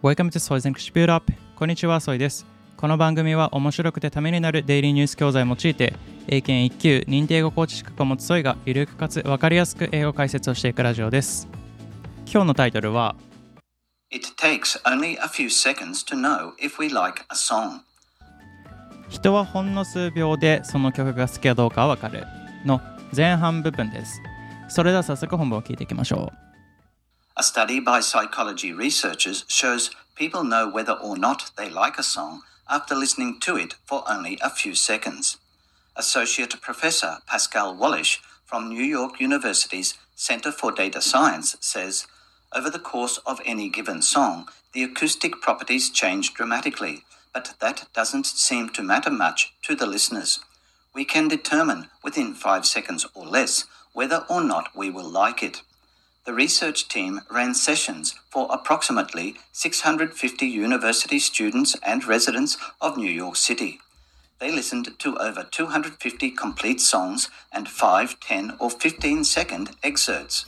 Welcome to Soy's English Build Up こんにちは、ソイです。この番組は面白くてためになるデイリーニュース教材を用いて、英検1級認定英語コーチ資格を持つソイがゆるくかつわかりやすく英語解説をしていくラジオです。今日のタイトルは It takes only a few seconds to know if we like a song. 人はほんの数秒でその曲が好きかどうかわかるの前半部分です。それでは早速本文を聞いていきましょう。A study by psychology researchers shows people know whether or not they like a song after listening to it for only a few seconds. Associate Professor Pascal Wallish from New York University's Center for Data Science says over the course of any given song, the acoustic properties change dramatically, but that doesn't seem to matter much to the listeners. We can determine within five seconds or less whether or not we will like it. The research team ran sessions for approximately 650 university students and residents of New York City. They listened to over 250 complete songs and 5, 10, or 15 second excerpts.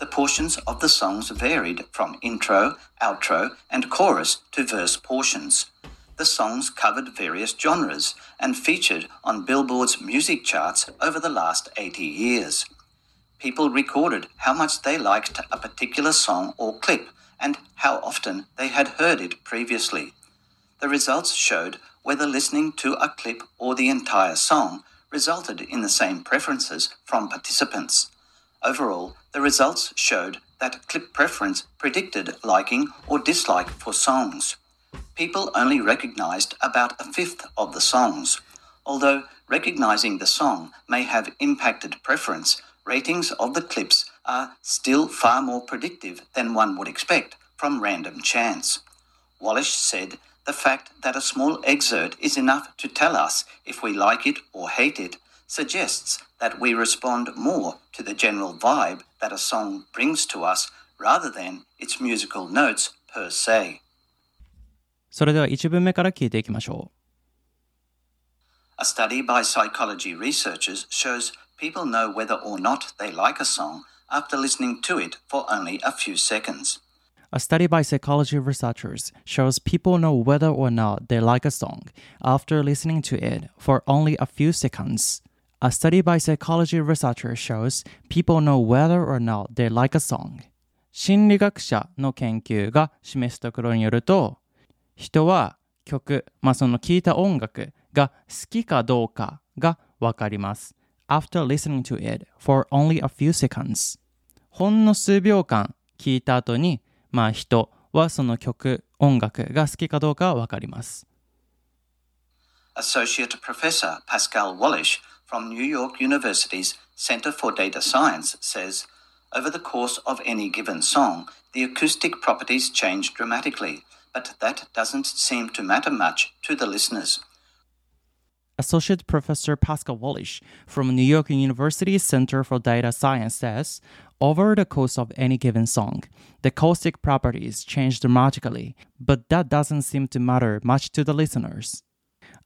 The portions of the songs varied from intro, outro, and chorus to verse portions. The songs covered various genres and featured on Billboard's music charts over the last 80 years people recorded how much they liked a particular song or clip and how often they had heard it previously. The results showed whether listening to a clip or the entire song resulted in the same preferences from participants. Overall, the results showed that clip preference predicted liking or dislike for songs. People only recognized about a fifth of the songs. Although recognizing the song may have impacted preference, ratings of the clips are still far more predictive than one would expect from random chance. Wallish said the fact that a small excerpt is enough to tell us if we like it or hate it suggests that we respond more to the general vibe that a song brings to us rather than its musical notes per se. それでは一文目から聞いていきましょう。A study by psychology researchers shows people know whether or not they like a song after listening to it for only a few seconds. A study by psychology researchers shows people know whether or not they like a song after listening to it for only a few seconds. A study by psychology researchers shows people know whether or not they like a song. 心理学者の研究が示すところによると、人は曲、まあ、その聴いた音楽が好きかどうかがわかります。 after listening to it for only a few seconds ほんの数秒間聞いた後にまあ人はその曲音楽が好きかどうかわかります Associate Professor Pascal Wallish from New York University's Center for Data Science says over the course of any given song, the acoustic properties change dramatically, but that doesn't seem to matter much to the listeners. Associate Professor Pascal Wallish from New York University Center for Data Science says, over the course of any given song, the acoustic properties change dramatically, but that doesn't seem to matter much to the listeners.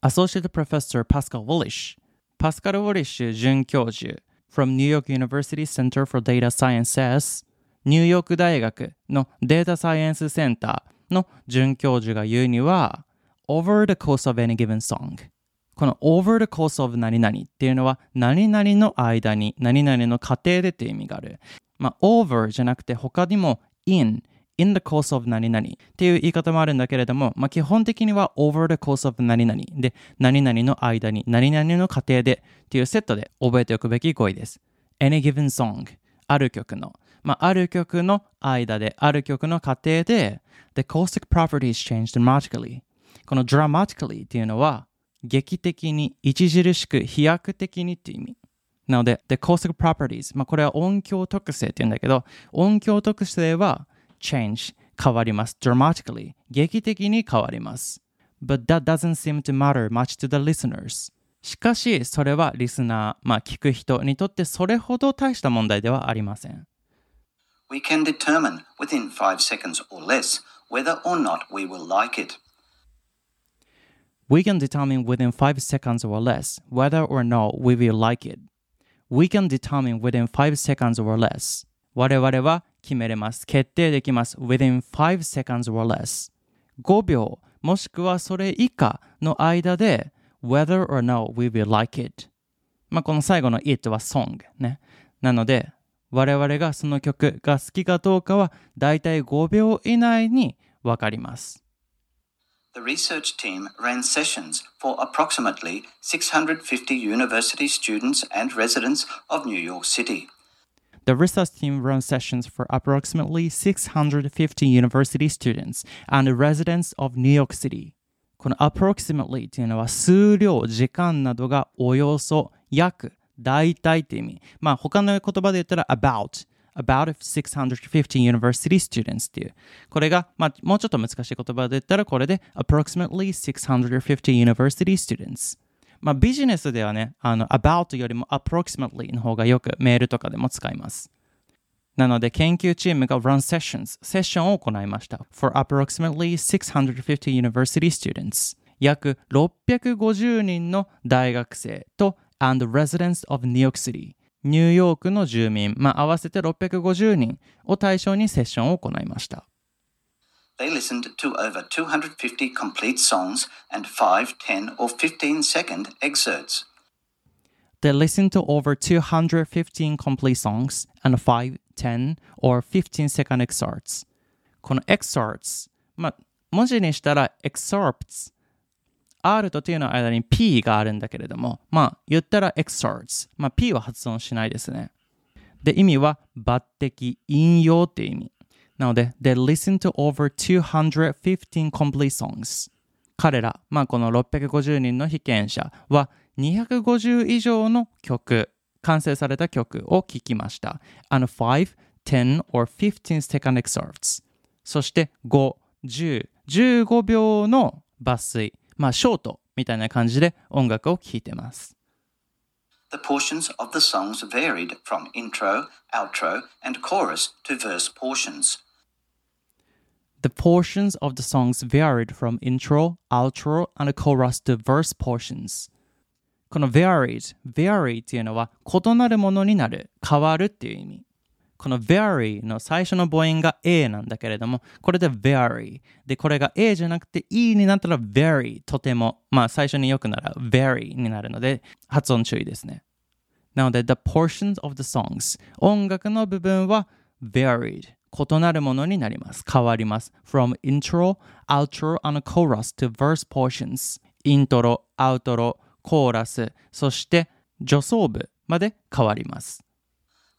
Associate Professor Pascal Wallish, Pascal Wallish 准教授 from New York University Center for Data Science says, ニューヨーク大学のデータサイエンスセンターの准教授が言うには、over the course of any given song この over the course of 何々っていうのは何々の間に何々の過程でっていう意味がある。まあ、over じゃなくて他にも in in the course of 何々っていう言い方もあるんだけれども、まあ、基本的には over the course of 何々で何々の間に何々の過程でっていうセットで覚えておくべき語彙です。any given song ある曲のまあ、ある曲の間で、ある曲の過程で、the acoustic properties change dramatically。この dramatically っていうのは、劇的に、著しく、飛躍的にっていう意味。なので、the acoustic properties、まあ、これは音響特性って言うんだけど、音響特性は change、変わります。dramatically、劇的に変わります。But that doesn't seem to matter much to the listeners. しかし、それはリスナー、まあ、聞く人にとってそれほど大した問題ではありません。We can determine within five seconds or less whether or not we will like it. We can determine within 5 seconds or less whether or not we will like it. We can determine within 5 seconds or less. 我々は決めれます。決定できます。within 5 seconds or less. 5秒もしくはそれ以下の間で whether or not we will like it まあこの最後の it は song ねなので我々がその曲が好きかどうかはだいたい5秒以内にわかります The research team ran sessions for approximately 650 university students and residents of New York City. The research team ran sessions for approximately 650 university students and residents of New York City. この approximately というのは数量、時間などがおよそ、約、大体って意味。まあ他の言葉で言ったら about。 about 650 university students っていう。これが、まあ、もうちょっと難しい言葉で言ったら、これで approximately 650 university students。まあ、ビジネスではね、あの、about よりも approximately の方がよくメールとかでも使います。なので、研究チームが run sessions、セッションを行いました。for approximately 650 university students。約650人の大学生と and residents of New York City。ニューヨークの住民、まあ、合わせて650人を対象にセッションを行いました。They listened to over 250 complete songs and 5, 10, or 15 second excerpts. They listened to over 215 complete songs and 5, 10, or 15 second excerpts. この excerpts、まあ、文字にしたら excerpts R と T の間に P があるんだけれども、まあ言ったら excerpts。まあ P は発音しないですね。で、意味は抜擢、引用って意味。なので、they listen to over 215 complete songs。彼ら、まあこの650人の被験者は250以上の曲、完成された曲を聴きました。and 5, 10 or 15 second excerpts。そして5、10、15秒の抜粋。まあ、ショートみたいな感じで音楽を聴いてます。The portions of the songs varied from intro, outro, and chorus to verse portions. The portions of the songs varied from intro, outro, and chorus to verse portions. この varied, vary っていうのは異なるものになる、変わるっていう意味。この very の最初の母音が A なんだけれども、これで very。で、これが A じゃなくて E になったら very とても、まあ最初によくなら very になるので、発音注意ですね。なので、the portions of the songs 音楽の部分は varied 異なるものになります。変わります。from intro, outro, and chorus to verse portions イントロ、アウトロ、コーラス、そして助走部まで変わります。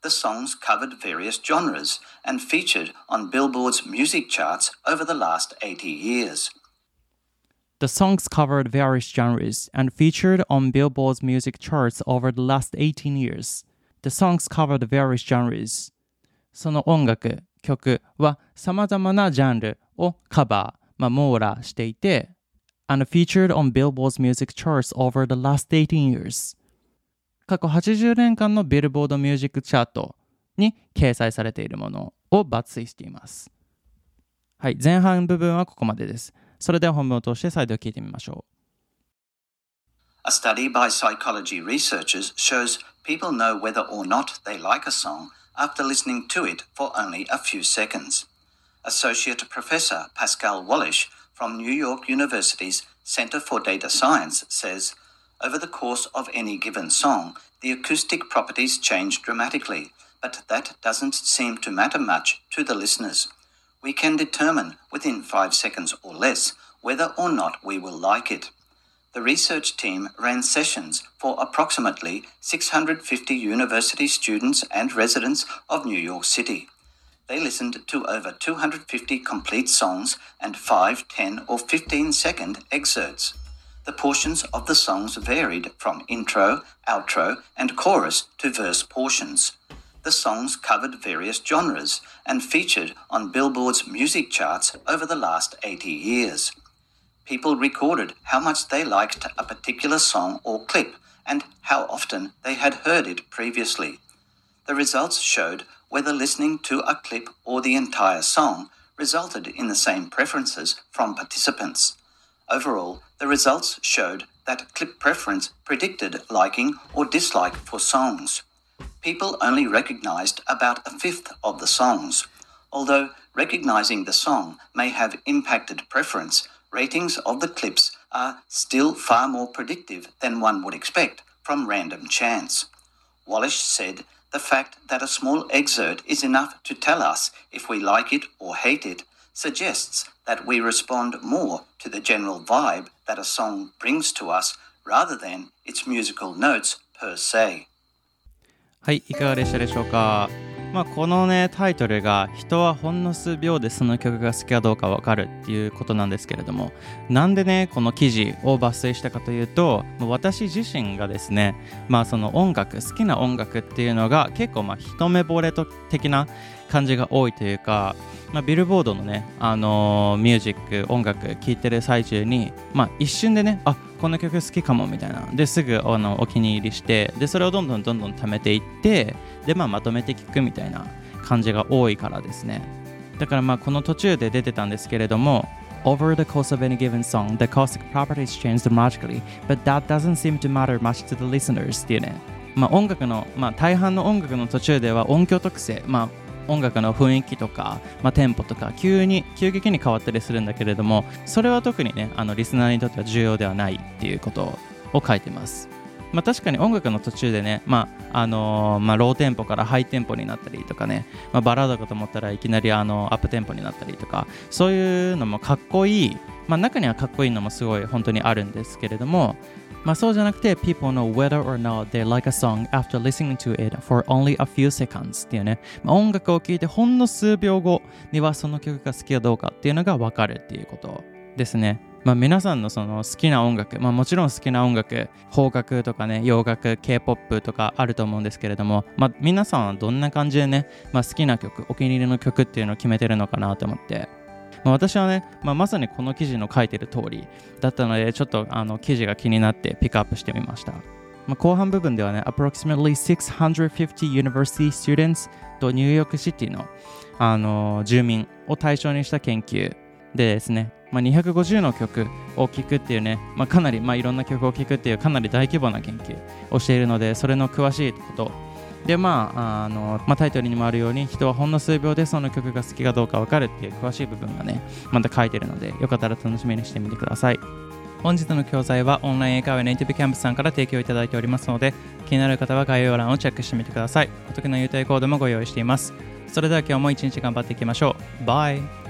the songs covered various genres and featured on Billboard's music charts over the last 80 years. The songs covered various genres and featured on Billboard's music charts over the last 18 years. The songs covered various genres. その音楽、曲は様々なジャンルをカバー、まあ、網羅していて、and featured on Billboard's music charts over the last 18 years. 過去80年間のビルボードミュージックチャートに掲載されているものを抜粋しています。はい、前半部分はここまでです。それでは本文を通して再度聞いてみましょう。A study by psychology researchers shows people know whether or not they like a song after listening to it for only a few seconds. Associate Professor Pascal Wallish from New York University's Center for Data Science says Over the course of any given song, the acoustic properties change dramatically, but that doesn't seem to matter much to the listeners. We can determine within five seconds or less whether or not we will like it. The research team ran sessions for approximately 650 university students and residents of New York City. They listened to over 250 complete songs and 5, 10, or 15 second excerpts. The portions of the songs varied from intro, outro, and chorus to verse portions. The songs covered various genres and featured on Billboard's music charts over the last 80 years. People recorded how much they liked a particular song or clip and how often they had heard it previously. The results showed whether listening to a clip or the entire song resulted in the same preferences from participants. Overall, the results showed that clip preference predicted liking or dislike for songs. People only recognized about a fifth of the songs, although recognizing the song may have impacted preference, ratings of the clips are still far more predictive than one would expect from random chance. Wallish said the fact that a small excerpt is enough to tell us if we like it or hate it suggests that we respond more to the general vibe that a song brings to us rather than its musical notes per se. はい、いかがでしたでしょうか？まあ、このねタイトルが「人はほんの数秒でその曲が好きかどうかわかる」っていうことなんですけれどもなんでねこの記事を抜粋したかというと私自身がですねまあその音楽好きな音楽っていうのが結構まあ一目惚れ的な感じが多いというか、まあ、ビルボードのね、あのー、ミュージック音楽聴いてる最中に、まあ、一瞬でねあこの曲好きかもみたいなですぐあのお気に入りしてでそれをどんどんどんどん貯めていってで、まあ、まとめて聴くみたいな感じが多いからですねだからまあこの途中で出てたんですけれども Over the course of any given song, the acoustic properties change dramatically, but that doesn't seem to matter much to the listeners っていうね。まあ音楽の、まあ大半の音楽の途中では音響特性、まあ音楽の雰囲気とか、まあ、テンポとか急に急激に変わったりするんだけれどもそれは特にねあのリスナーにとっては重要ではないっていうことを書いてます。まあ、確かに音楽の途中でね、まああのー、まあ、ローテンポからハイテンポになったりとかね、まあ、バラードかと思ったらいきなりあのアップテンポになったりとかそういうのもかっこいい、まあ、中にはかっこいいのもすごい本当にあるんですけれどもまあそうじゃなくて people know whether or not they like a song after listening to it for only a few seconds っていうね、まあ、音楽を聴いてほんの数秒後にはその曲が好きかどうかっていうのがわかるっていうことですね。まあ、皆さんのその好きな音楽、まあ、もちろん好きな音楽、邦楽とかね、洋楽、K-POP とかあると思うんですけれども、まあ、皆さんはどんな感じでね、まあ、好きな曲、お気に入りの曲っていうのを決めてるのかなと思って、まあ、私はね、まあ、まさにこの記事の書いてる通りだったので、ちょっとあの記事が気になってピックアップしてみました。まあ、後半部分ではね、approximately 650 university students とニューヨークシティの、あの住民を対象にした研究でですね、まあ、250の曲を聴くっていうね、まあ、かなり、まあ、いろんな曲を聴くっていうかなり大規模な研究をしているので、それの詳しいことでまああの、まあ、タイトルにもあるように人はほんの数秒でその曲が好きかどうか分かるっていう詳しい部分がねまた書いてるのでよかったら楽しみにしてみてください。本日の教材はオンライン英会話ネイティブキャンプさんから提供いただいておりますので気になる方は概要欄をチェックしてみてください。お得な優待コードもご用意しています。それでは今日も一日頑張っていきましょう。バイ。